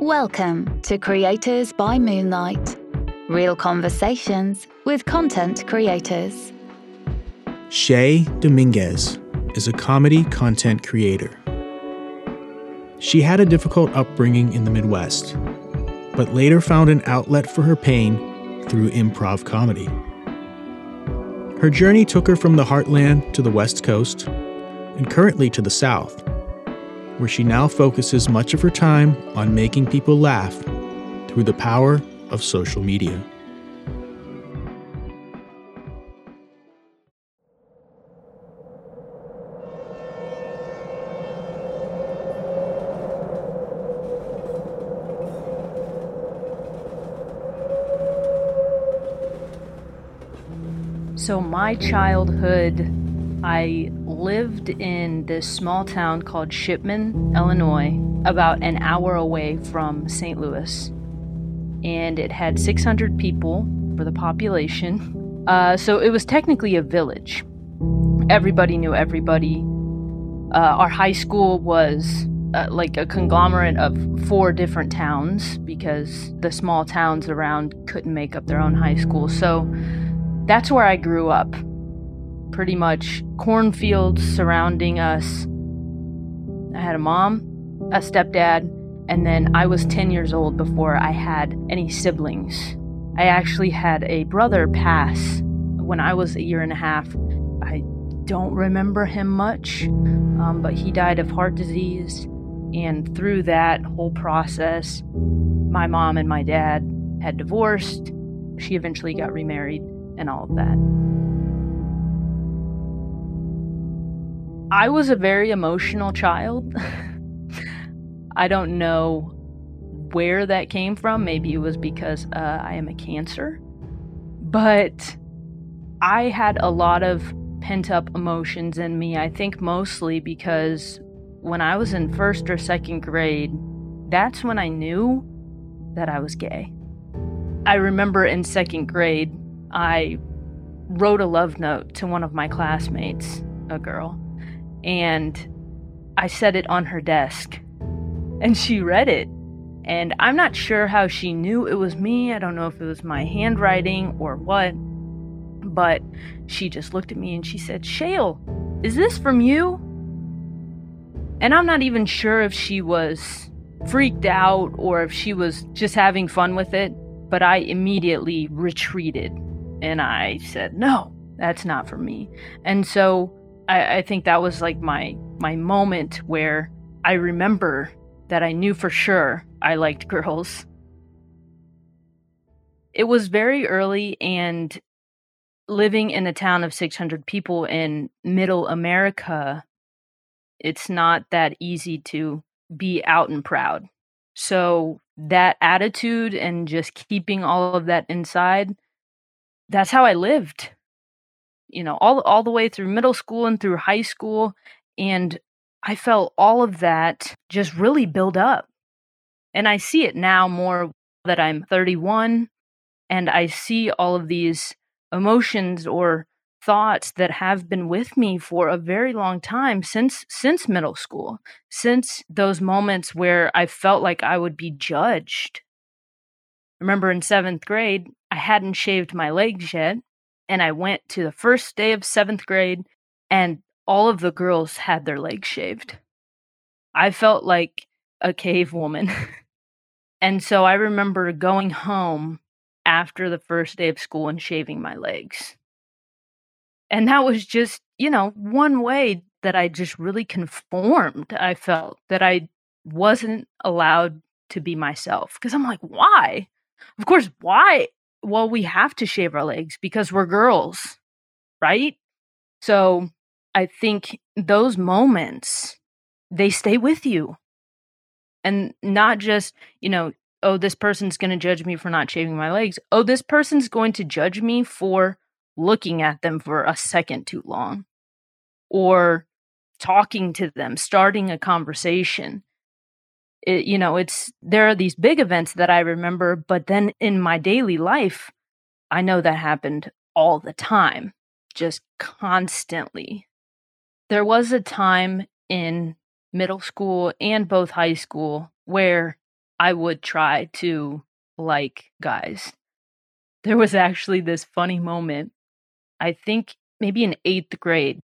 Welcome to Creators by Moonlight. Real conversations with content creators. Shay Dominguez is a comedy content creator. She had a difficult upbringing in the Midwest, but later found an outlet for her pain through improv comedy. Her journey took her from the heartland to the West Coast and currently to the South, where she now focuses much of her time on making people laugh through the power of social media. So, my childhood, I lived in this small town called Shipman, Illinois, about an hour away from St. Louis. And it had 600 people for the population. Uh, so, it was technically a village. Everybody knew everybody. Uh, our high school was uh, like a conglomerate of four different towns because the small towns around couldn't make up their own high school. So, that's where I grew up. Pretty much cornfields surrounding us. I had a mom, a stepdad, and then I was 10 years old before I had any siblings. I actually had a brother pass when I was a year and a half. I don't remember him much, um, but he died of heart disease. And through that whole process, my mom and my dad had divorced. She eventually got remarried and all of that. I was a very emotional child. I don't know where that came from. Maybe it was because uh, I am a Cancer. But I had a lot of pent up emotions in me. I think mostly because when I was in first or second grade, that's when I knew that I was gay. I remember in second grade, I wrote a love note to one of my classmates, a girl, and I set it on her desk. And she read it. And I'm not sure how she knew it was me. I don't know if it was my handwriting or what. But she just looked at me and she said, Shay, is this from you? And I'm not even sure if she was freaked out or if she was just having fun with it, but I immediately retreated and I said, no, that's not for me. And so I, I think that was like my my moment where I remember that I knew for sure I liked girls. It was very early and living in a town of 600 people in middle America, it's not that easy to be out and proud. So that attitude and just keeping all of that inside that's how I lived. You know, all all the way through middle school and through high school and I felt all of that just really build up. And I see it now more that I'm 31 and I see all of these emotions or thoughts that have been with me for a very long time since since middle school since those moments where i felt like i would be judged remember in 7th grade I hadn't shaved my legs yet. And I went to the first day of seventh grade, and all of the girls had their legs shaved. I felt like a cave woman. and so I remember going home after the first day of school and shaving my legs. And that was just, you know, one way that I just really conformed. I felt that I wasn't allowed to be myself because I'm like, why? Of course, why? Well, we have to shave our legs because we're girls, right? So I think those moments, they stay with you. And not just, you know, oh, this person's going to judge me for not shaving my legs. Oh, this person's going to judge me for looking at them for a second too long or talking to them, starting a conversation it, you know, it's there are these big events that I remember, but then in my daily life, I know that happened all the time, just constantly. There was a time in middle school and both high school where I would try to like guys. There was actually this funny moment. I think maybe in eighth grade.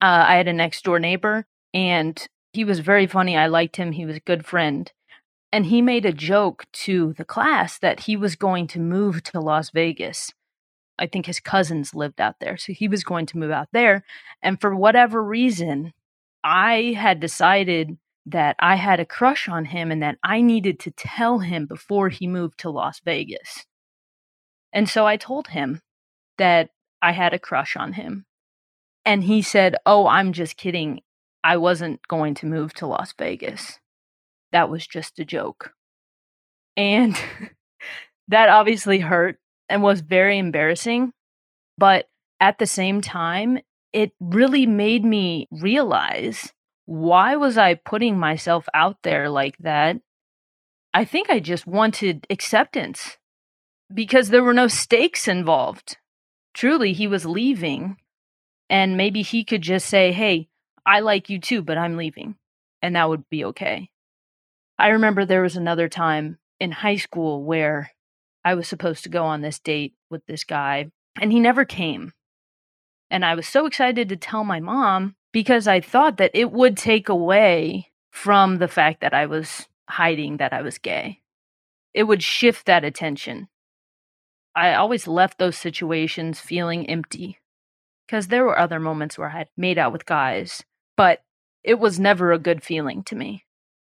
Uh, I had a next door neighbor, and he was very funny. I liked him. He was a good friend. And he made a joke to the class that he was going to move to Las Vegas. I think his cousins lived out there. So he was going to move out there. And for whatever reason, I had decided that I had a crush on him and that I needed to tell him before he moved to Las Vegas. And so I told him that I had a crush on him. And he said, Oh, I'm just kidding. I wasn't going to move to Las Vegas. That was just a joke. And that obviously hurt and was very embarrassing. But at the same time, it really made me realize why was I putting myself out there like that? I think I just wanted acceptance because there were no stakes involved. Truly, he was leaving, and maybe he could just say, Hey, I like you too, but I'm leaving. And that would be okay. I remember there was another time in high school where I was supposed to go on this date with this guy, and he never came. And I was so excited to tell my mom because I thought that it would take away from the fact that I was hiding that I was gay. It would shift that attention. I always left those situations feeling empty because there were other moments where I had made out with guys, but it was never a good feeling to me.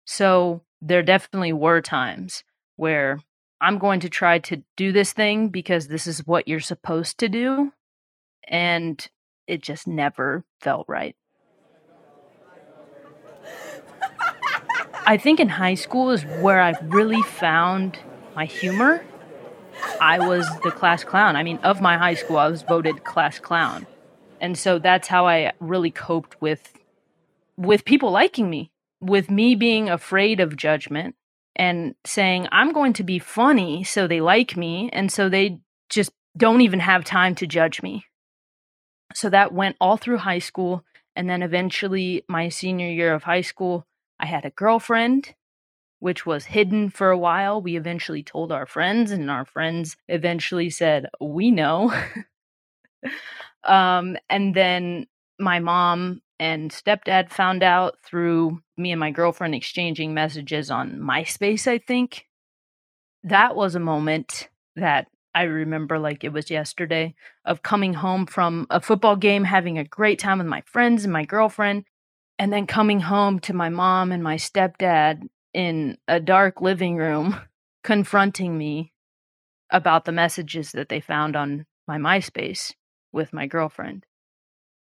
So there definitely were times where I'm going to try to do this thing because this is what you're supposed to do. And it just never felt right. I think in high school is where I really found my humor. I was the class clown. I mean, of my high school, I was voted class clown. And so that's how I really coped with with people liking me, with me being afraid of judgment and saying, I'm going to be funny so they like me. And so they just don't even have time to judge me. So that went all through high school. And then eventually, my senior year of high school, I had a girlfriend, which was hidden for a while. We eventually told our friends, and our friends eventually said, We know. um, and then my mom and stepdad found out through me and my girlfriend exchanging messages on MySpace, I think. That was a moment that I remember like it was yesterday of coming home from a football game, having a great time with my friends and my girlfriend, and then coming home to my mom and my stepdad in a dark living room confronting me about the messages that they found on my MySpace with my girlfriend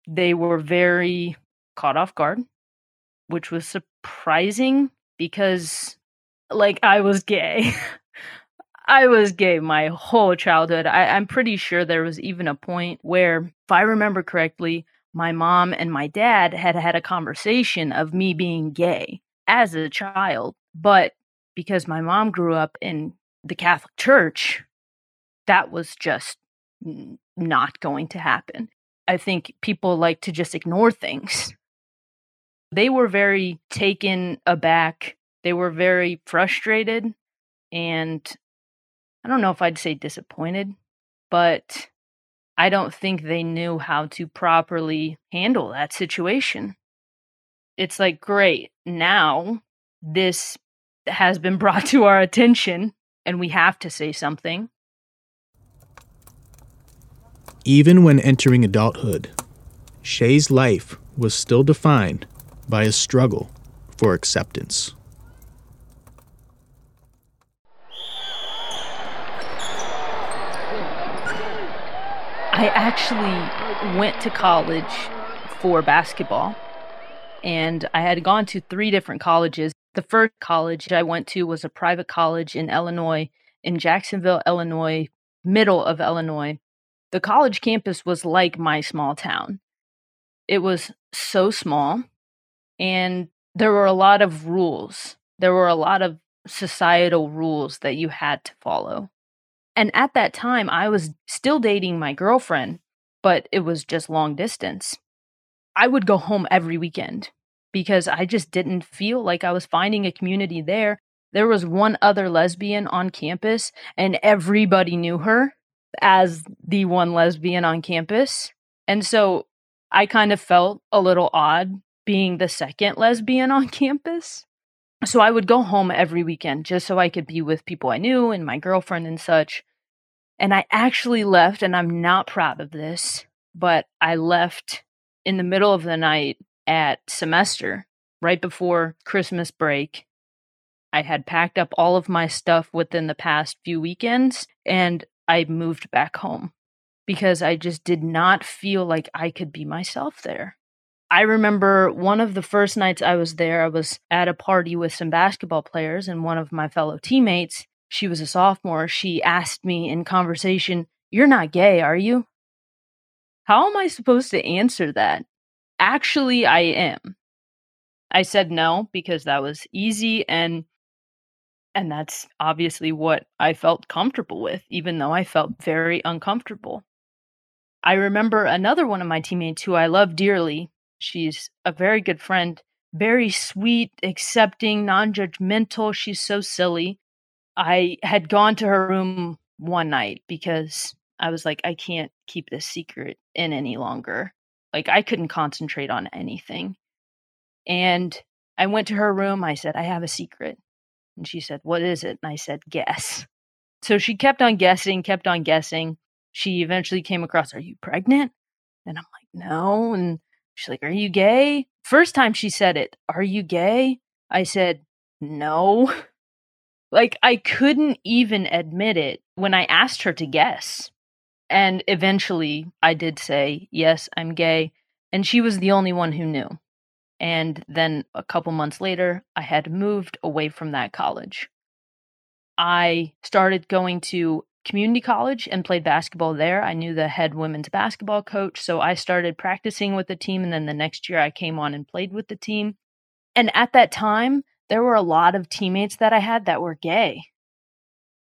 they were very caught off guard, which was surprising because, like, I was gay. I was gay my whole childhood. I, I'm pretty sure there was even a point where, if I remember correctly, my mom and my dad had had a conversation of me being gay as a child. But because my mom grew up in the Catholic Church, that was just not going to happen. I think people like to just ignore things. They were very taken aback. They were very frustrated. And I don't know if I'd say disappointed, but I don't think they knew how to properly handle that situation. It's like, great, now this has been brought to our attention and we have to say something. Even when entering adulthood, Shay's life was still defined by a struggle for acceptance. I actually went to college for basketball, and I had gone to three different colleges. The first college I went to was a private college in Illinois, in Jacksonville, Illinois, middle of Illinois the college campus was like my small town. It was so small, and there were a lot of rules. There were a lot of societal rules that you had to follow. And at that time, I was still dating my girlfriend, but it was just long distance. I would go home every weekend because I just didn't feel like I was finding a community there. there was one other lesbian on campus, and everybody knew her as the one lesbian on campus. And so I kind of felt a little odd being the second lesbian on campus. So I would go home every weekend just so I could be with people I knew and my girlfriend and such. And I actually left, and I'm not proud of this, but I left in the middle of the night at semester right before Christmas break. I had packed up all of my stuff within the past few weekends and I moved back home because I just did not feel like I could be myself there. I remember one of the first nights I was there, I was at a party with some basketball players, and one of my fellow teammates, she was a sophomore, she asked me in conversation, You're not gay, are you? How am I supposed to answer that? Actually, I am. I said no because that was easy and and that's obviously what I felt comfortable with even though I felt very uncomfortable. I remember another one of my teammates who I love dearly. She's a very good friend, very sweet, accepting, non-judgmental. She's so silly. I had gone to her room one night because I was like I can't keep this secret in any longer. Like I couldn't concentrate on anything. And I went to her room. I said, I have a secret. And she said, What is it? And I said, Guess. So she kept on guessing, kept on guessing. She eventually came across, Are you pregnant? And I'm like, No. And she's like, Are you gay? First time she said it, Are you gay? I said, No. Like, I couldn't even admit it when I asked her to guess. And eventually I did say, Yes, I'm gay. And she was the only one who knew. And then a couple months later, I had moved away from that college. I started going to community college and played basketball there. I knew the head women's basketball coach, so I started practicing with the team. And then the next year, I came on and played with the team. And at that time, there were a lot of teammates that I had that were gay.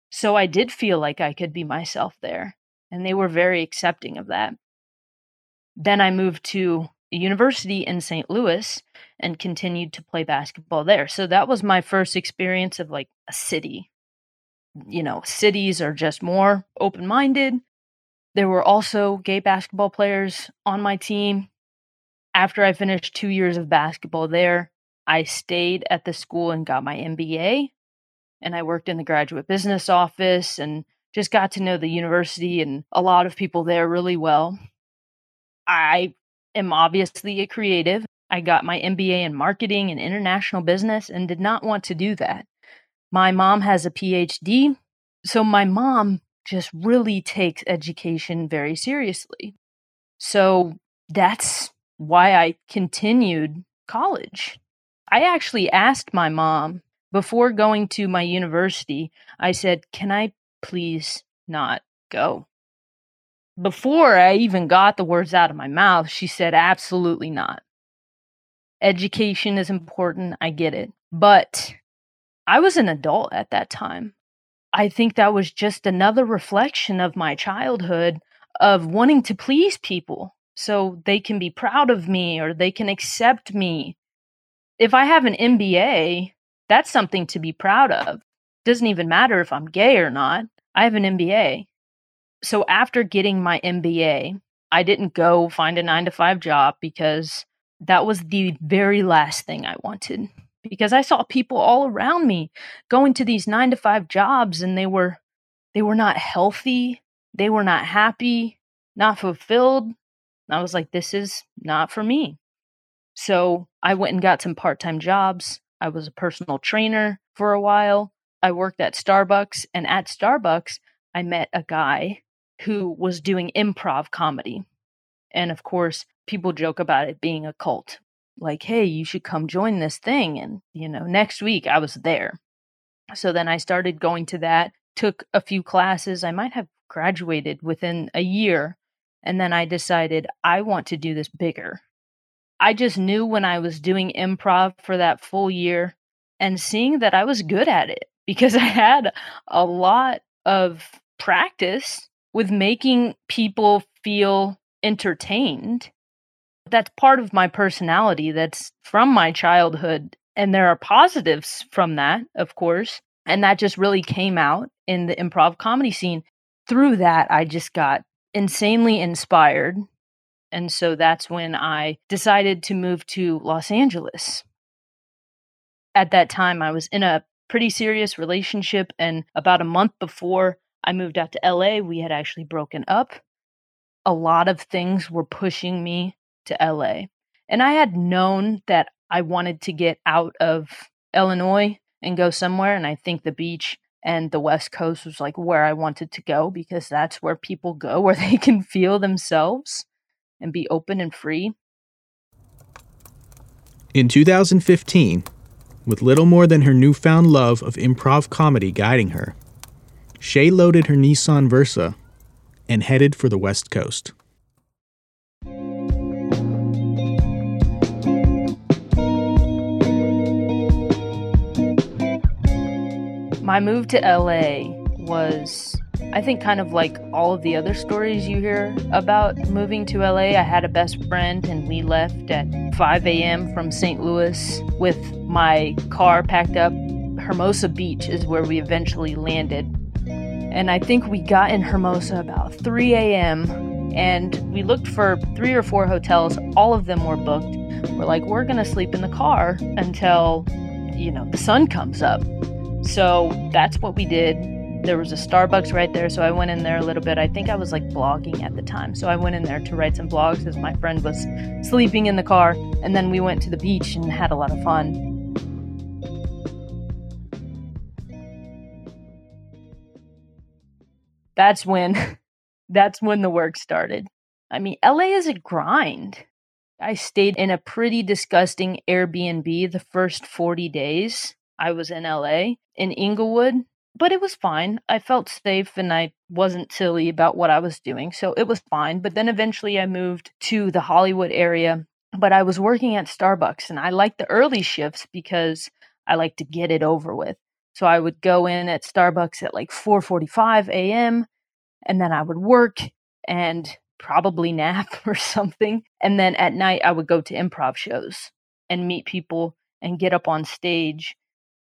So I did feel like I could be myself there, and they were very accepting of that. Then I moved to university in St. Louis and continued to play basketball there. So that was my first experience of like a city. You know, cities are just more open minded. There were also gay basketball players on my team. After I finished two years of basketball there, I stayed at the school and got my MBA. And I worked in the graduate business office and just got to know the university and a lot of people there really well. I am obviously a creative. I got my MBA in marketing and international business and did not want to do that. My mom has a PhD, so my mom just really takes education very seriously. So that's why I continued college. I actually asked my mom before going to my university, I said, Can I please not go? Before I even got the words out of my mouth, she said, Absolutely not. Education is important. I get it. But I was an adult at that time. I think that was just another reflection of my childhood of wanting to please people so they can be proud of me or they can accept me. If I have an MBA, that's something to be proud of. Doesn't even matter if I'm gay or not. I have an MBA so after getting my MBA, I didn't go find a nine to five job because that was the very last thing I wanted. Because I saw people all around me going to these nine to five jobs and they were they were not healthy, they were not happy, not fulfilled. I was like, this is not for me. So I went and got some part time jobs. I was a personal trainer for a while. I worked at Starbucks, and at Starbucks, I met a guy who was doing improv comedy. And of course, people joke about it being a cult. Like, hey, you should come join this thing. And, you know, next week I was there. So then I started going to that, took a few classes. I might have graduated within a year. And then I decided I want to do this bigger. I just knew when I was doing improv for that full year and seeing that I was good at it because I had a lot of practice with making people feel entertained. That's part of my personality that's from my childhood And there are positives from that, of course. And that just really came out in the improv comedy scene. Through that, I just got insanely inspired. And so that's when I decided to move to Los Angeles. At that time, I was in a pretty serious relationship. And about a month before I moved out to LA, we had actually broken up. A lot of things were pushing me to LA. And I had known that I wanted to get out of Illinois and go somewhere. And I think the beach and the West Coast was like where I wanted to go because that's where people go, where they can feel themselves and be open and free. In 2015, with little more than her newfound love of improv comedy guiding her, Shay loaded her Nissan Versa and headed for the West Coast. My move to LA was, I think, kind of like all of the other stories you hear about moving to LA. I had a best friend, and we left at 5 a.m. from St. Louis with my car packed up. Hermosa Beach is where we eventually landed. And I think we got in Hermosa about 3 a.m. and we looked for three or four hotels. All of them were booked. We're like, we're to sleep in the car until, you know, the sun comes up. So that's what we did. There was a Starbucks right there, so I went in there a little bit. I think I was like blogging at the time. So I went in there to write some blogs as my friend was sleeping in the car. And then we went to the beach and had a lot of fun. That's when that's when the work started. I mean, LA is a grind. I stayed in a pretty disgusting Airbnb the first 40 days I was in LA in Inglewood, but it was fine. I felt safe and I wasn't silly about what I was doing, so it was fine. But then eventually I moved to the Hollywood area, but I was working at Starbucks and I liked the early shifts because I like to get it over with. So I would go in at Starbucks at like 4:45 a.m. and then I would work and probably nap or something. And then at night I would go to improv shows and meet people and get up on stage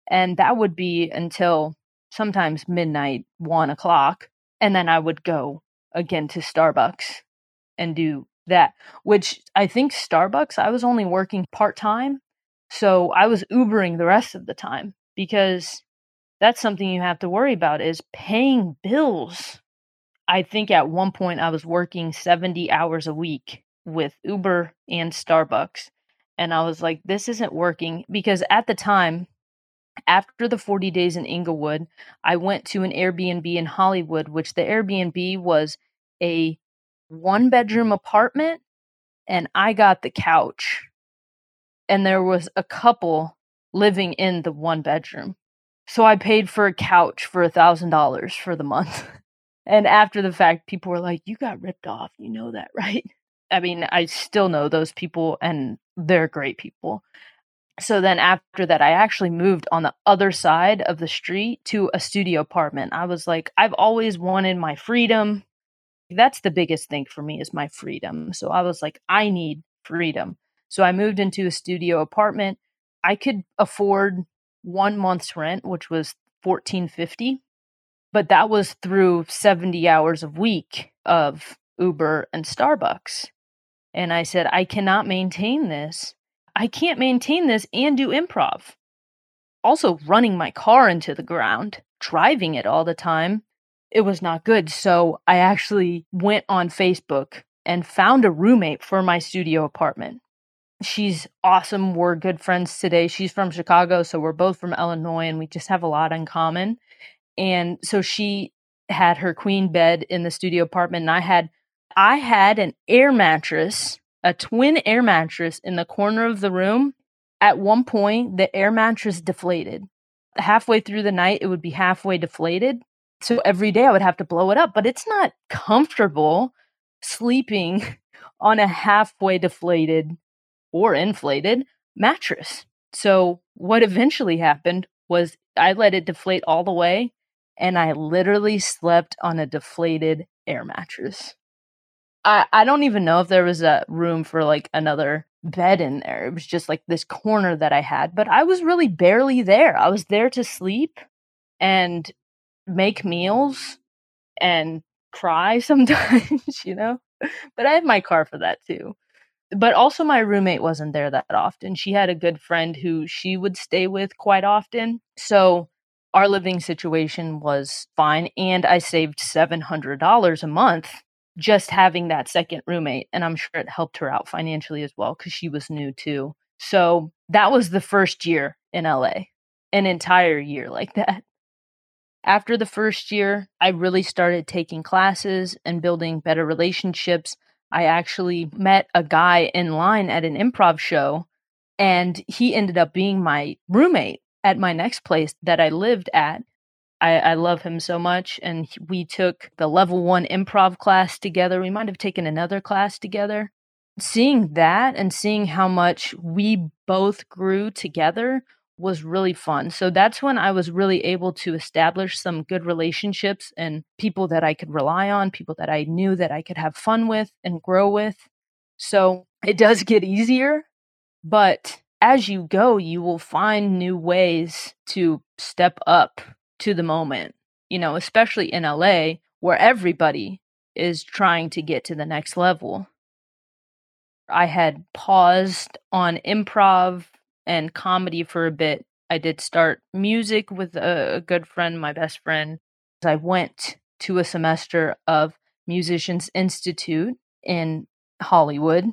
and that would be until sometimes midnight, one o'clock. And then I would go again to Starbucks and do that, which I think Starbucks, I was only working part time. So I was Ubering the rest of the time because that's something you have to worry about is paying bills. I think at one point I was working 70 hours a week with Uber and Starbucks. And I was like, this isn't working because at the time, after the 40 days in Inglewood, I went to an Airbnb in Hollywood, which the Airbnb was a one bedroom apartment, and I got the couch. And there was a couple living in the one bedroom. So I paid for a couch for a thousand dollars for the month. And after the fact, people were like, You got ripped off. You know that, right? I mean, I still know those people and they're great people. So then after that i actually moved on the other side of the street to a studio apartment. I was like i've always wanted my freedom. That's the biggest thing for me is my freedom. So i was like i need freedom. So i moved into a studio apartment. I could afford one month's rent which was 1450 but that was through 70 hours a week of uber and starbucks and i said i cannot maintain this I can't maintain this and do improv. Also, running my car into the ground, driving it all the time, it was not good. So I actually went on Facebook and found a roommate for my studio apartment. She's awesome. We're good friends today. She's from Chicago, so we're both from Illinois and we just have a lot in common. And so she had her queen bed in the studio apartment and I had I had an air mattress a twin air mattress in the corner of the room. At one point, the air mattress deflated. Halfway through the night, it would be halfway deflated. So every day I would have to blow it up, but it's not comfortable sleeping on a halfway deflated or inflated mattress. So what eventually happened was I let it deflate all the way and I literally slept on a deflated air mattress. I, I don't even know if there was a room for like another bed in there. It was just like this corner that I had, but I was really barely there. I was there to sleep and make meals and cry sometimes, you know? But I had my car for that too. But also, my roommate wasn't there that often. She had a good friend who she would stay with quite often. So our living situation was fine. And I saved $700 a month just having that second roommate. And I'm sure it helped her out financially as well because she was new too. So that was the first year in LA, an entire year like that. After the first year, I really started taking classes and building better relationships. I actually met a guy in line at an improv show, and he ended up being my roommate at my next place that I lived at. I, I love him so much. And we took the level one improv class together. We might have taken another class together. Seeing that and seeing how much we both grew together was really fun. So that's when I was really able to establish some good relationships and people that I could rely on, people that I knew that I could have fun with and grow with. So it does get easier, but as you go, you will find new ways to step up to the moment, you know, especially in LA where everybody is trying to get to the next level. I had paused on improv and comedy for a bit. I did start music with a, a good friend, my best friend. I went to a semester of Musicians Institute in Hollywood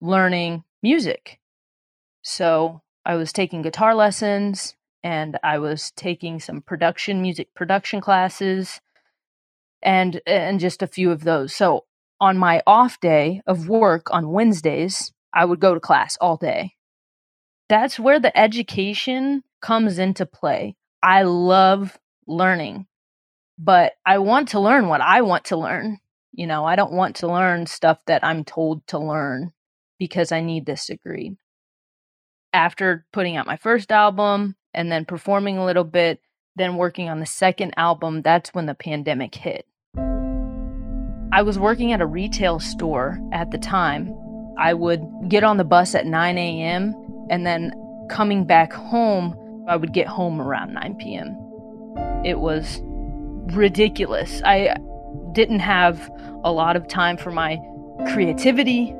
learning music. So I was taking guitar lessons and I was taking some production music production classes and and just a few of those. So on my off day of work on Wednesdays, I would go to class all day. That's where the education comes into play. I love learning, but I want to learn what I want to learn. You know, I don't want to learn stuff that I'm told to learn because I need this degree. After putting out my first album, and then performing a little bit, then working on the second album, that's when the pandemic hit. I was working at a retail store at the time. I would get on the bus at 9 a.m. and then coming back home, I would get home around 9 p.m. It was ridiculous. I didn't have a lot of time for my creativity,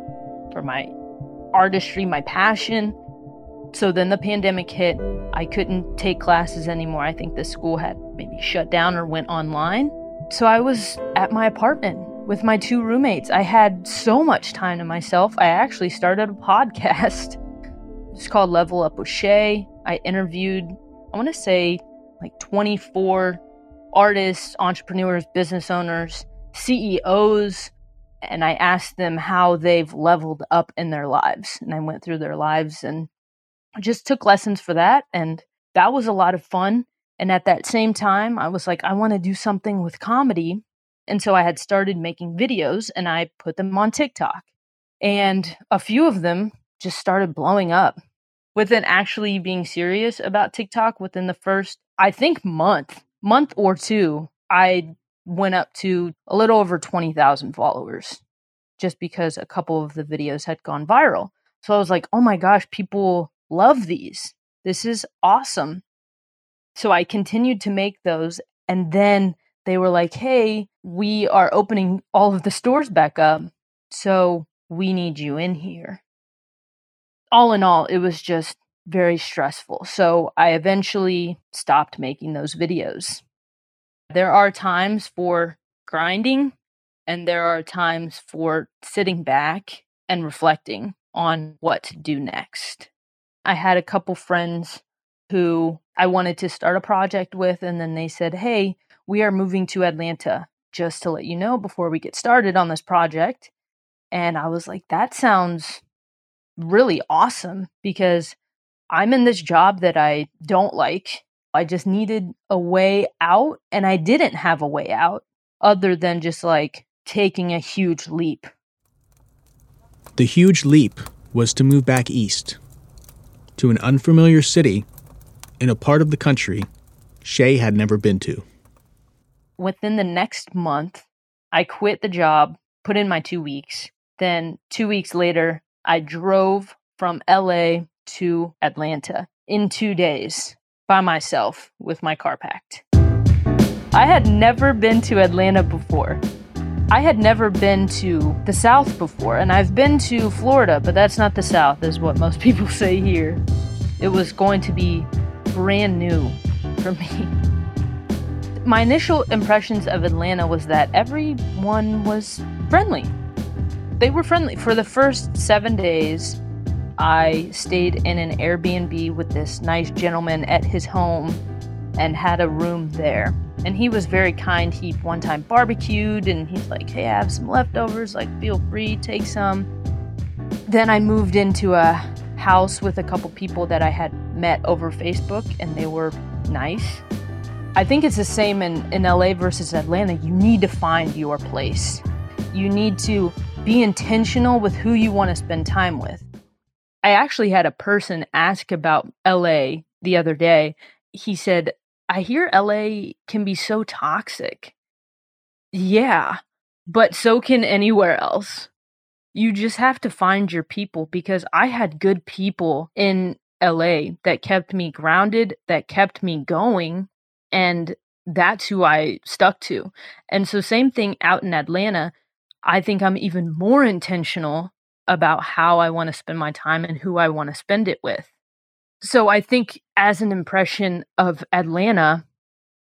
for my artistry, my passion. So then the pandemic hit. I couldn't take classes anymore. I think the school had maybe shut down or went online. So I was at my apartment with my two roommates. I had so much time to myself. I actually started a podcast. It's called Level Up with Shay. I interviewed, I want to say, like 24 artists, entrepreneurs, business owners, CEOs, and I asked them how they've leveled up in their lives. And I went through their lives and just took lessons for that. And that was a lot of fun. And at that same time, I was like, I want to do something with comedy. And so I had started making videos and I put them on TikTok. And a few of them just started blowing up. Within actually being serious about TikTok, within the first, I think, month, month or two, I went up to a little over 20,000 followers just because a couple of the videos had gone viral. So I was like, oh my gosh, people love these. This is awesome. So I continued to make those. And then they were like, hey, we are opening all of the stores back up. So we need you in here. All in all, it was just very stressful. So I eventually stopped making those videos. There are times for grinding, and there are times for sitting back and reflecting on what to do next. I had a couple friends who I wanted to start a project with, and then they said, Hey, we are moving to Atlanta just to let you know before we get started on this project. And I was like, That sounds really awesome because I'm in this job that I don't like. I just needed a way out, and I didn't have a way out other than just like taking a huge leap. The huge leap was to move back east to an unfamiliar city in a part of the country Shay had never been to. Within the next month, I quit the job, put in my two weeks. Then, two weeks later, I drove from LA to Atlanta in two days by myself with my car packed. I had never been to Atlanta before. I had never been to the South before, and I've been to Florida, but that's not the South, is what most people say here. It was going to be brand new for me. My initial impressions of Atlanta was that everyone was friendly. They were friendly. For the first seven days, I stayed in an Airbnb with this nice gentleman at his home and had a room there and he was very kind. He one time barbecued and he's like, Hey, I have some leftovers, like, feel free, take some. Then I moved into a house with a couple people that I had met over Facebook, and they were nice. I think it's the same in, in LA versus Atlanta. You need to find your place. You need to be intentional with who you want to spend time with. I actually had a person ask about LA the other day. He said, I hear LA can be so toxic. Yeah, but so can anywhere else. You just have to find your people because I had good people in LA that kept me grounded, that kept me going, and that's who I stuck to. And so, same thing out in Atlanta. I think I'm even more intentional about how I want to spend my time and who I want to spend it with. So I think as an impression of Atlanta,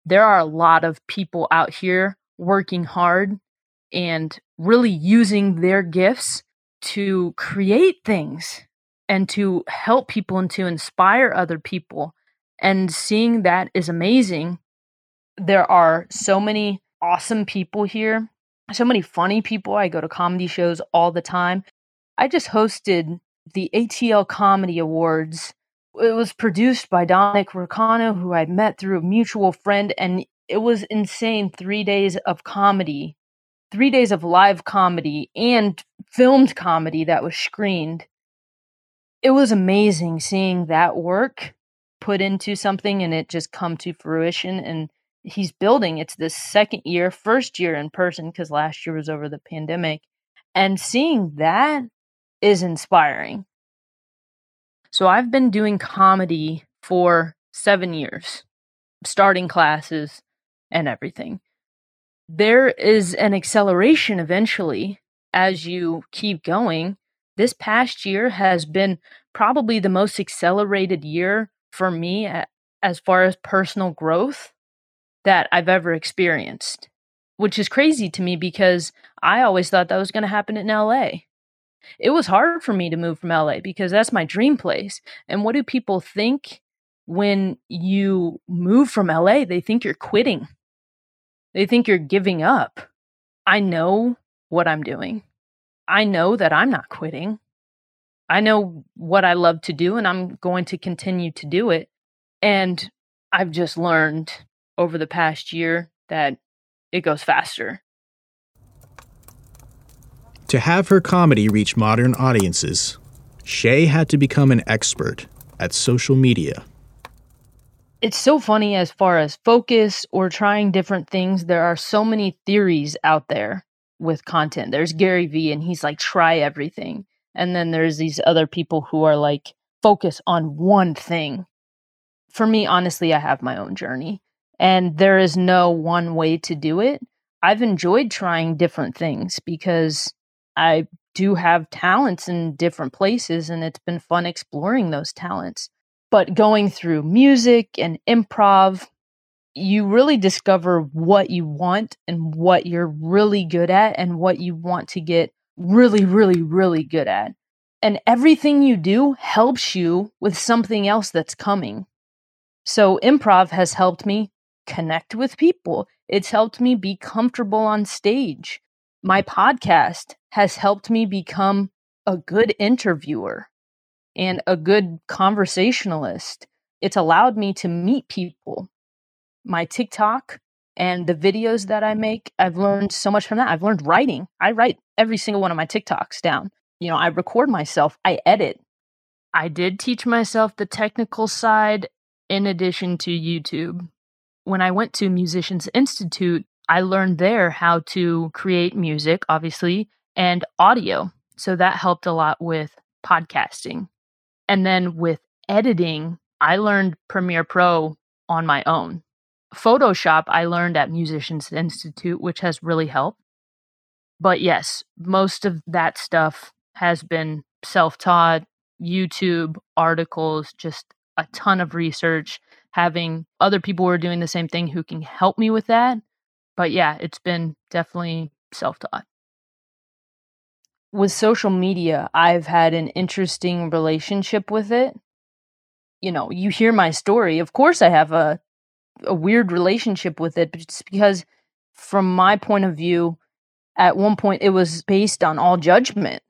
there are a lot of people out here working hard and really using their gifts to create things and to help people and to inspire other people. And seeing that is amazing. There are so many awesome people here, so many funny people. I go to comedy shows all the time. I just hosted the ATL Comedy Awards it was produced by Dominic Ricano, who I met through a mutual friend, and it was insane. Three days of comedy, three days of live comedy and filmed comedy that was screened. It was amazing seeing that work put into something and it just come to fruition. And he's building. It's the second year, first year in person because last year was over the pandemic, and seeing that is inspiring so I've been doing comedy for seven years, starting classes and everything. There is an acceleration eventually as you keep going. This past year has been probably the most accelerated year for me as far as personal growth that I've ever experienced, which is crazy to me because I always thought that was going to happen in LA. It was hard for me to move from LA because that's my dream place. And what do people think when you move from LA? They think you're quitting, they think you're giving up. I know what I'm doing. I know that I'm not quitting. I know what I love to do, and I'm going to continue to do it. And I've just learned over the past year that it goes faster. To have her comedy reach modern audiences, Shay had to become an expert at social media. It's so funny as far as focus or trying different things. There are so many theories out there with content. There's Gary Vee, and he's like, try everything. And then there's these other people who are like, focus on one thing. For me, honestly, I have my own journey, and there is no one way to do it. I've enjoyed trying different things because I do have talents in different places and it's been fun exploring those talents. But going through music and improv, you really discover what you want and what you're really good at and what you want to get really, really, really good at. And everything you do helps you with something else that's coming. So, improv has helped me connect with people. It's helped me be comfortable on stage my podcast has helped me become a good interviewer and a good conversationalist. It's allowed me to meet people. My TikTok and the videos that I make, I've learned so much from that. I've learned writing. I write every single one of my TikToks down. You know, I record myself, I edit. I did teach myself the technical side in addition to YouTube. When I went to Musicians Institute, I learned there how to create music, obviously, and audio. So that helped a lot with podcasting. And then with editing, I learned Premiere Pro on my own. Photoshop, I learned at Musicians Institute, which has really helped. But yes, most of that stuff has been self taught, YouTube, articles, just a ton of research, having other people who are doing the same thing who can help me with that. But yeah, it's been definitely self taught. With social media, I've had an interesting relationship with it. You know, you hear my story. Of course, I have a a weird relationship with it, but it's because from my point of view, at one point it was based on all judgment.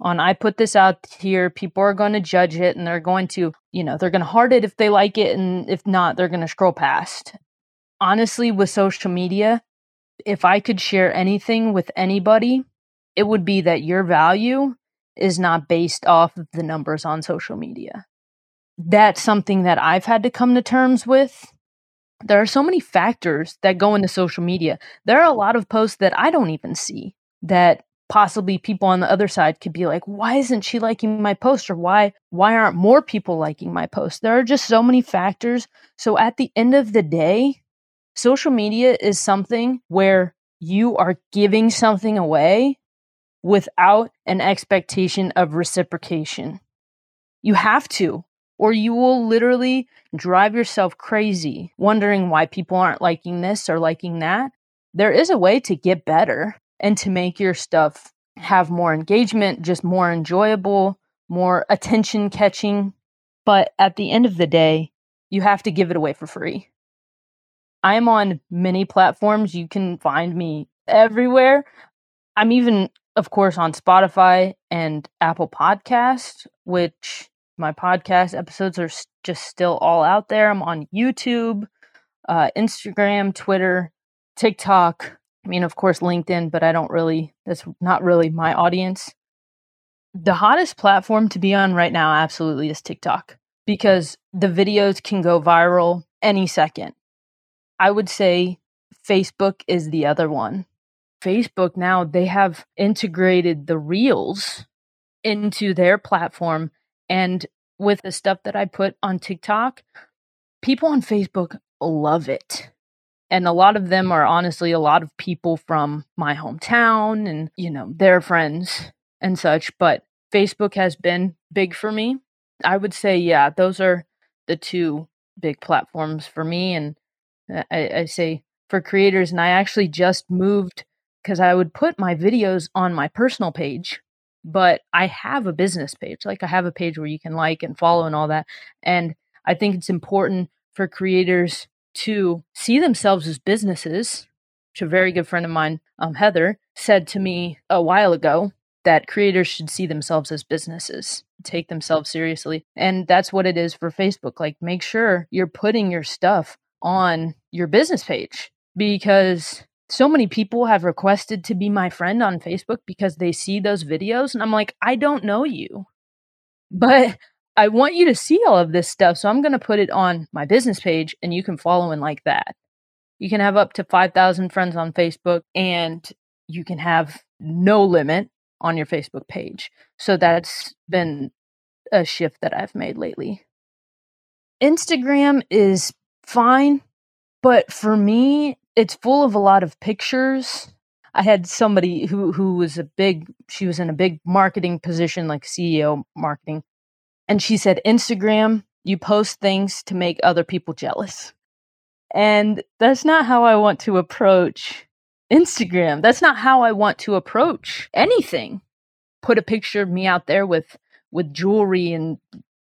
On I put this out here, people are going to judge it and they're going to, you know, they're going to heart it if they like it and if not, they're going to scroll past. Honestly, with social media, if I could share anything with anybody, it would be that your value is not based off of the numbers on social media. That's something that I've had to come to terms with there are so many factors that go into social media. There are a lot of posts that I don't even see that possibly people on the other side could be like why isn't she liking my post or why why aren't more people liking my post there are just so many factors so at the end of the day social media is something where you are giving something away without an expectation of reciprocation you have to or you will literally drive yourself crazy wondering why people aren't liking this or liking that. There is a way to get better and to make your stuff have more engagement, just more enjoyable, more attention catching. But at the end of the day, you have to give it away for free. I am on many platforms. You can find me everywhere. I'm even, of course, on Spotify and Apple Podcast, which my podcast episodes are just still all out there. I'm on YouTube, uh, Instagram, Twitter, TikTok. I mean, of course, LinkedIn, but I don't really, that's not really my audience. The hottest platform to be on right now absolutely is TikTok because the videos can go viral any second. I would say Facebook is the other one. Facebook now, they have integrated the reels into their platform and with the stuff that I put on TikTok, people on Facebook love it. And a lot of them are honestly a lot of people from my hometown and, you know, their friends and such. But Facebook has been big for me. I would say, yeah, those are the two big platforms for me. And I, I say for creators, and I actually just moved because I would put my videos on my personal page but I have a business page. Like I have a page where you can like and follow and all that. And I think it's important for creators to see themselves as businesses, which a very good friend of mine, um, Heather, said to me a while ago that creators should see themselves as businesses, take themselves seriously. And that's what it is for Facebook. Like make sure you're putting your stuff on your business page because so many people have requested to be my friend on Facebook because they see those videos. And I'm like, I don't know you, but I want you to see all of this stuff. So I'm going to put it on my business page and you can follow and like that. You can have up to 5,000 friends on Facebook and you can have no limit on your Facebook page. So that's been a shift that I've made lately. Instagram is fine, but for me, it's full of a lot of pictures. I had somebody who who was a big she was in a big marketing position like CEO marketing and she said Instagram you post things to make other people jealous. And that's not how I want to approach Instagram. That's not how I want to approach anything. Put a picture of me out there with with jewelry and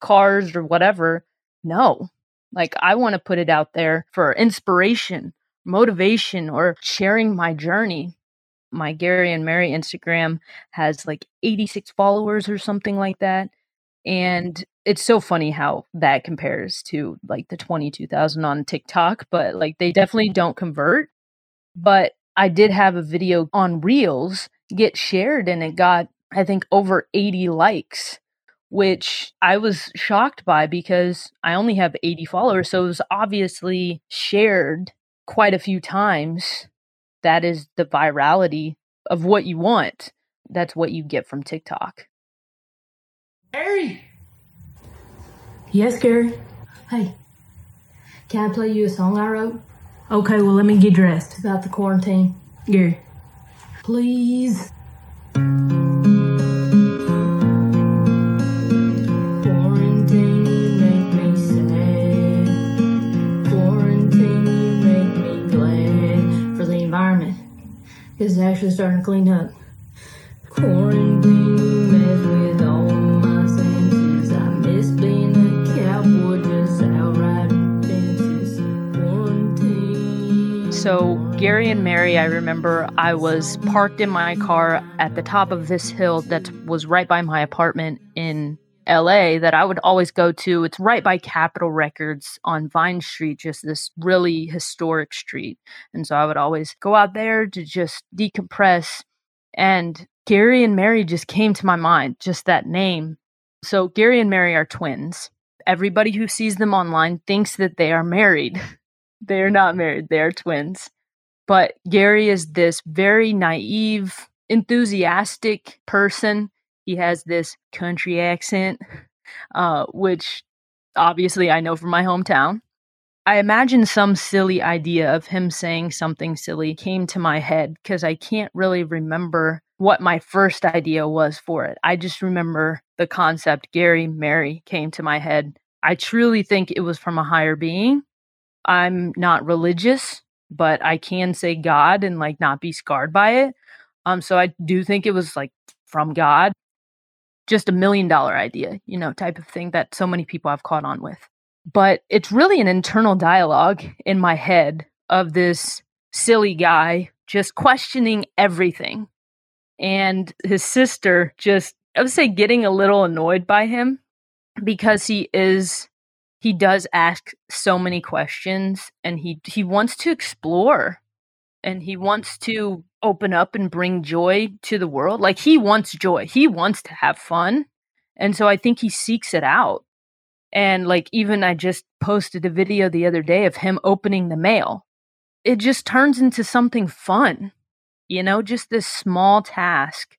cars or whatever. No. Like I want to put it out there for inspiration, motivation or sharing my journey. My Gary and Mary Instagram has like 86 followers or something like that. And it's so funny how that compares to like the 22,000 on TikTok, but like they definitely don't convert. But I did have a video on Reels get shared and it got, I think, over 80 likes, which I was shocked by because I only have 80 followers. So it was obviously shared quite a few times, that is the virality of what you want. That's what you get from TikTok. Gary! Yes, Gary? Hey, can I play you a song I wrote? Okay, well, let me get dressed. About the quarantine. Gary. Please. It's actually starting to clean up. Quarantine, mess with all my senses. I miss being a cowboy, just outright fences. Quarantine. So, Gary and Mary, I remember I was parked in my car at the top of this hill that was right by my apartment in LA that I would always go to. It's right by Capitol Records on Vine Street, just this really historic street. And so I would always go out there to just decompress. And Gary and Mary just came to my mind, just that name. So Gary and Mary are twins. Everybody who sees them online thinks that they are married. they are not married, they are twins. But Gary is this very naive, enthusiastic person. He has this country accent, uh, which obviously I know from my hometown. I imagine some silly idea of him saying something silly came to my head because I can't really remember what my first idea was for it. I just remember the concept Gary Mary came to my head. I truly think it was from a higher being. I'm not religious, but I can say God and like not be scarred by it. Um so I do think it was like from God. Just a million dollar idea, you know, type of thing that so many people have caught on with. But it's really an internal dialogue in my head of this silly guy just questioning everything. And his sister just i would say getting a little annoyed by him because he is he does ask so many questions and he he wants to explore and he wants to open up and bring joy to the world like he wants joy he wants to have fun and so i think he seeks it out and like, even I just posted a video the other day of him opening the mail. It just turns into something fun, you know, just this small task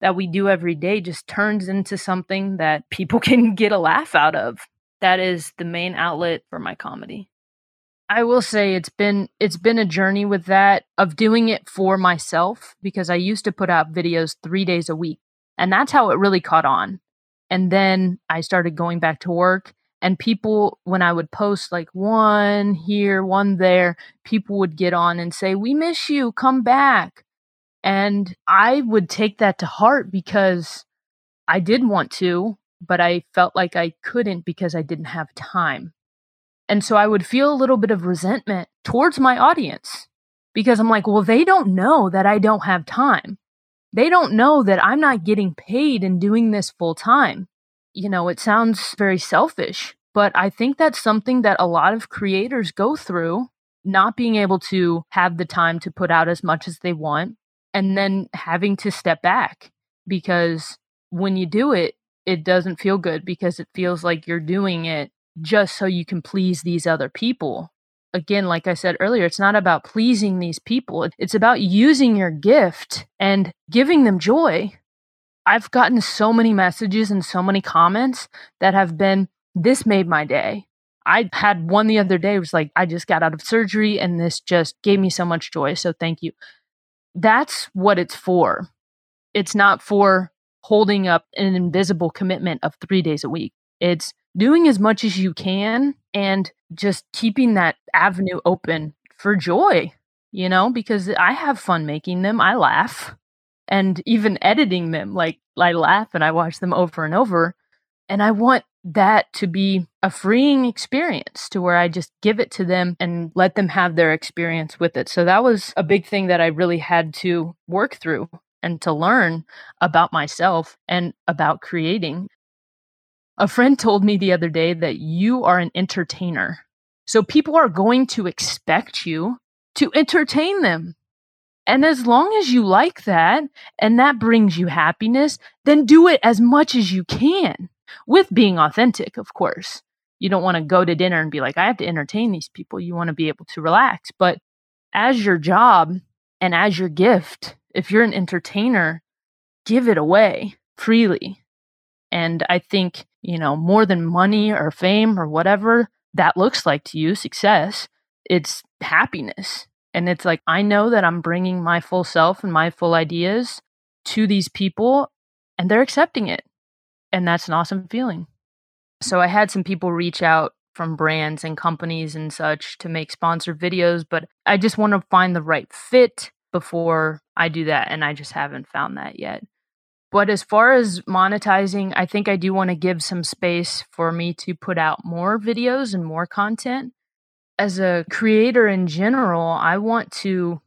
that we do every day just turns into something that people can get a laugh out of. That is the main outlet for my comedy. I will say it's been it's been a journey with that of doing it for myself because I used to put out videos 3 days a week and that's how it really caught on. And then I started going back to work and people when I would post like one here, one there, people would get on and say, "We miss you, come back." And I would take that to heart because I did want to, but I felt like I couldn't because I didn't have time. And so I would feel a little bit of resentment towards my audience because I'm like, well, they don't know that I don't have time. They don't know that I'm not getting paid and doing this full time. You know, it sounds very selfish, but I think that's something that a lot of creators go through, not being able to have the time to put out as much as they want and then having to step back because when you do it, it doesn't feel good because it feels like you're doing it just so you can please these other people again, like I said earlier, it's not about pleasing these people. It's about using your gift and giving them joy. I've gotten so many messages and so many comments that have been, this made my day. I had one the other day, it was like, I just got out of surgery and this just gave me so much joy. So thank you. That's what it's for. It's not for holding up an invisible commitment of three days a week. It's doing as much as you can and just keeping that avenue open for joy, you know, because I have fun making them. I laugh and even editing them. Like I laugh and I watch them over and over. And I want that to be a freeing experience to where I just give it to them and let them have their experience with it. So that was a big thing that I really had to work through and to learn about myself and about creating. A friend told me the other day that you are an entertainer. So people are going to expect you to entertain them. And as long as you like that and that brings you happiness, then do it as much as you can with being authentic, of course. You don't want to go to dinner and be like, I have to entertain these people. You want to be able to relax. But as your job and as your gift, if you're an entertainer, give it away freely And I think, you know, more than money or fame or whatever that looks like to you, success, it's happiness. And it's like, I know that I'm bringing my full self and my full ideas to these people and they're accepting it. And that's an awesome feeling. So I had some people reach out from brands and companies and such to make sponsored videos, but I just want to find the right fit before I do that. And I just haven't found that yet. But as far as monetizing, I think I do want to give some space for me to put out more videos and more content. As a creator in general, I want to,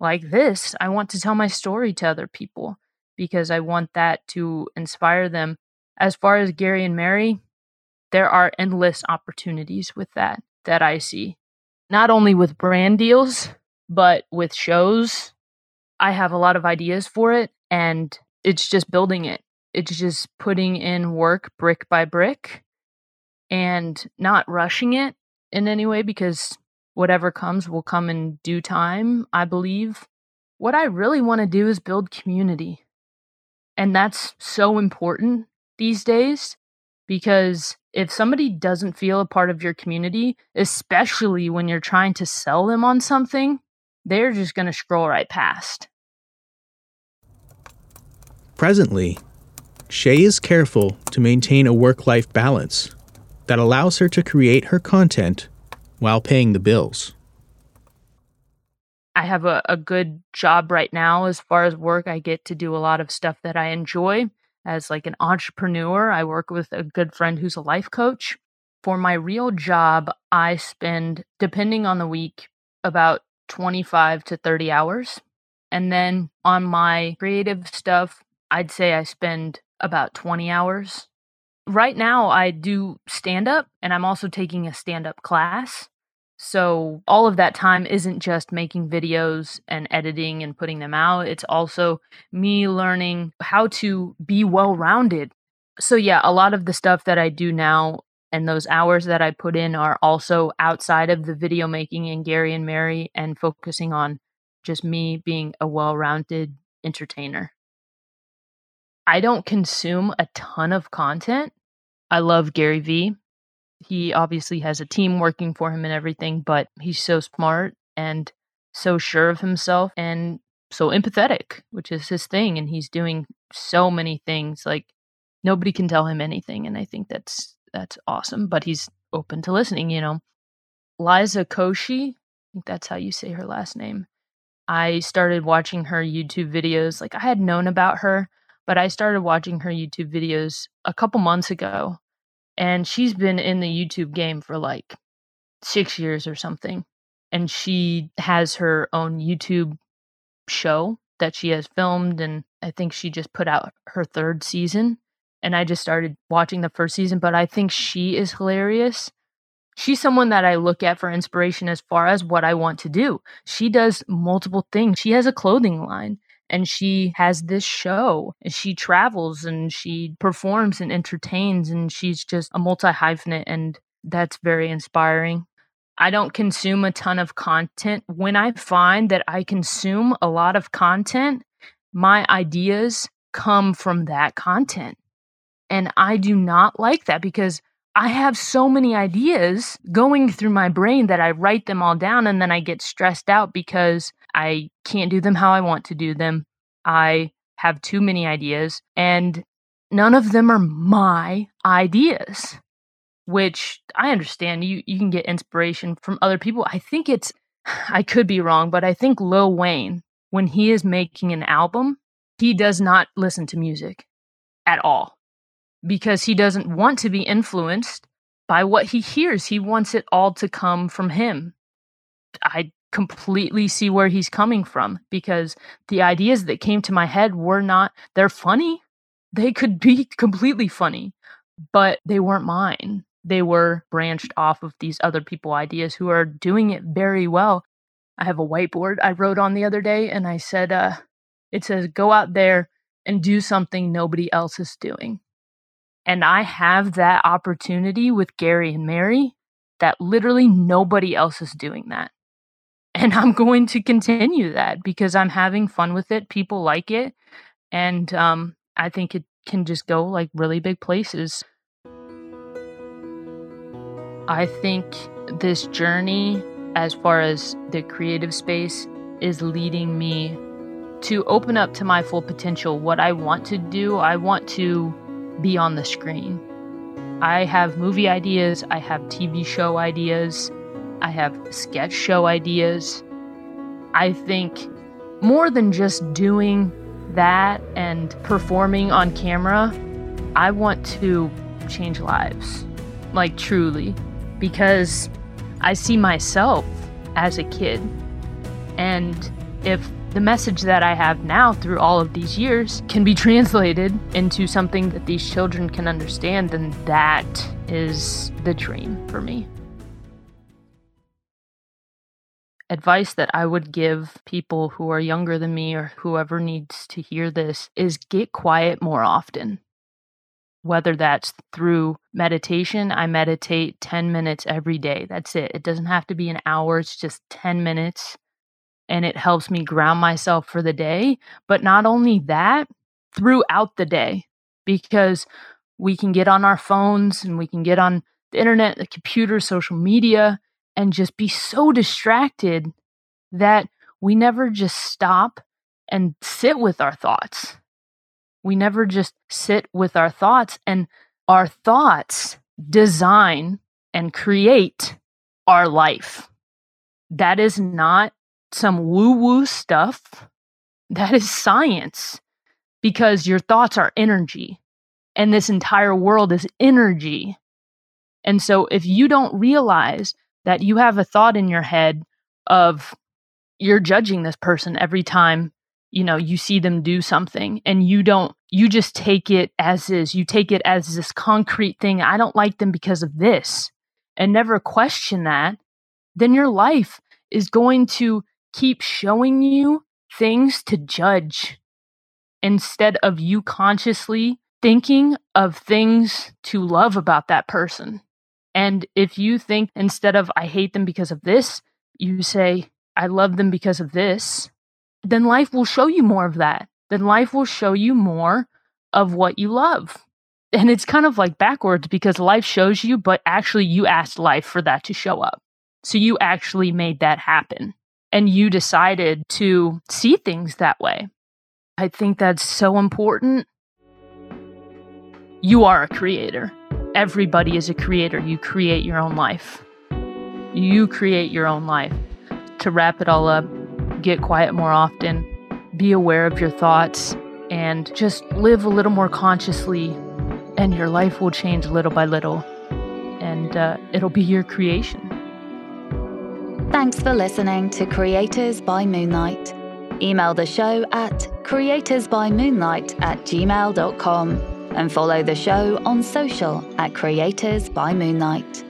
like this, I want to tell my story to other people because I want that to inspire them. As far as Gary and Mary, there are endless opportunities with that that I see. Not only with brand deals, but with shows. I have a lot of ideas for it and it's just building it. It's just putting in work brick by brick and not rushing it in any way because whatever comes will come in due time, I believe. What I really want to do is build community. And that's so important these days because if somebody doesn't feel a part of your community, especially when you're trying to sell them on something, they're just going to scroll right past. Presently, Shay is careful to maintain a work life balance that allows her to create her content while paying the bills. I have a, a good job right now as far as work. I get to do a lot of stuff that I enjoy as like an entrepreneur. I work with a good friend who's a life coach. For my real job, I spend, depending on the week, about 25 to 30 hours. And then on my creative stuff, I'd say I spend about 20 hours. Right now, I do stand up and I'm also taking a stand up class. So, all of that time isn't just making videos and editing and putting them out. It's also me learning how to be well rounded. So, yeah, a lot of the stuff that I do now and those hours that I put in are also outside of the video making and Gary and Mary and focusing on just me being a well rounded entertainer. I don't consume a ton of content. I love Gary Vee. He obviously has a team working for him and everything, but he's so smart and so sure of himself and so empathetic, which is his thing. And he's doing so many things. Like nobody can tell him anything. And I think that's that's awesome. But he's open to listening, you know. Liza Koshy, I think that's how you say her last name. I started watching her YouTube videos. Like I had known about her, but I started watching her YouTube videos a couple months ago and she's been in the YouTube game for like six years or something. And she has her own YouTube show that she has filmed. And I think she just put out her third season. And I just started watching the first season, but I think she is hilarious. She's someone that I look at for inspiration as far as what I want to do. She does multiple things. She has a clothing line and she has this show and she travels and she performs and entertains and she's just a multi hyphenate and that's very inspiring. I don't consume a ton of content. When I find that I consume a lot of content, my ideas come from that content. And I do not like that because I have so many ideas going through my brain that I write them all down and then I get stressed out because I can't do them how I want to do them. I have too many ideas and none of them are my ideas, which I understand. You, you can get inspiration from other people. I think it's, I could be wrong, but I think Lil Wayne, when he is making an album, he does not listen to music at all because he doesn't want to be influenced by what he hears. He wants it all to come from him. I completely see where he's coming from because the ideas that came to my head were not, they're funny. They could be completely funny, but they weren't mine. They were branched off of these other people ideas who are doing it very well. I have a whiteboard I wrote on the other day and I said, uh, it says, go out there and do something nobody else is doing. And I have that opportunity with Gary and Mary that literally nobody else is doing that. And I'm going to continue that because I'm having fun with it. People like it. And um, I think it can just go like really big places. I think this journey, as far as the creative space, is leading me to open up to my full potential. What I want to do, I want to be on the screen. I have movie ideas, I have TV show ideas, I have sketch show ideas. I think more than just doing that and performing on camera, I want to change lives. Like, truly. Because I see myself as a kid. And if the message that I have now through all of these years can be translated into something that these children can understand, then that is the dream for me. Advice that I would give people who are younger than me or whoever needs to hear this is get quiet more often. Whether that's through meditation, I meditate 10 minutes every day. That's it. It doesn't have to be an hour, it's just 10 minutes and it helps me ground myself for the day. But not only that, throughout the day, because we can get on our phones and we can get on the internet, the computer, social media, and just be so distracted that we never just stop and sit with our thoughts. We never just sit with our thoughts, and our thoughts design and create our life. That is not some woo woo stuff. That is science because your thoughts are energy and this entire world is energy. And so if you don't realize that you have a thought in your head of you're judging this person every time you know you see them do something and you don't you just take it as is you take it as this concrete thing i don't like them because of this and never question that then your life is going to keep showing you things to judge instead of you consciously thinking of things to love about that person. And if you think instead of I hate them because of this, you say I love them because of this, then life will show you more of that. Then life will show you more of what you love. And it's kind of like backwards because life shows you, but actually you asked life for that to show up. So you actually made that happen and you decided to see things that way. I think that's so important. You are a creator. Everybody is a creator. You create your own life. You create your own life. To wrap it all up, get quiet more often, be aware of your thoughts, and just live a little more consciously, and your life will change little by little, and uh, it'll be your creation. Thanks for listening to Creators by Moonlight. Email the show at creatorsbymoonlight at gmail.com and follow the show on social at Creators by Moonlight.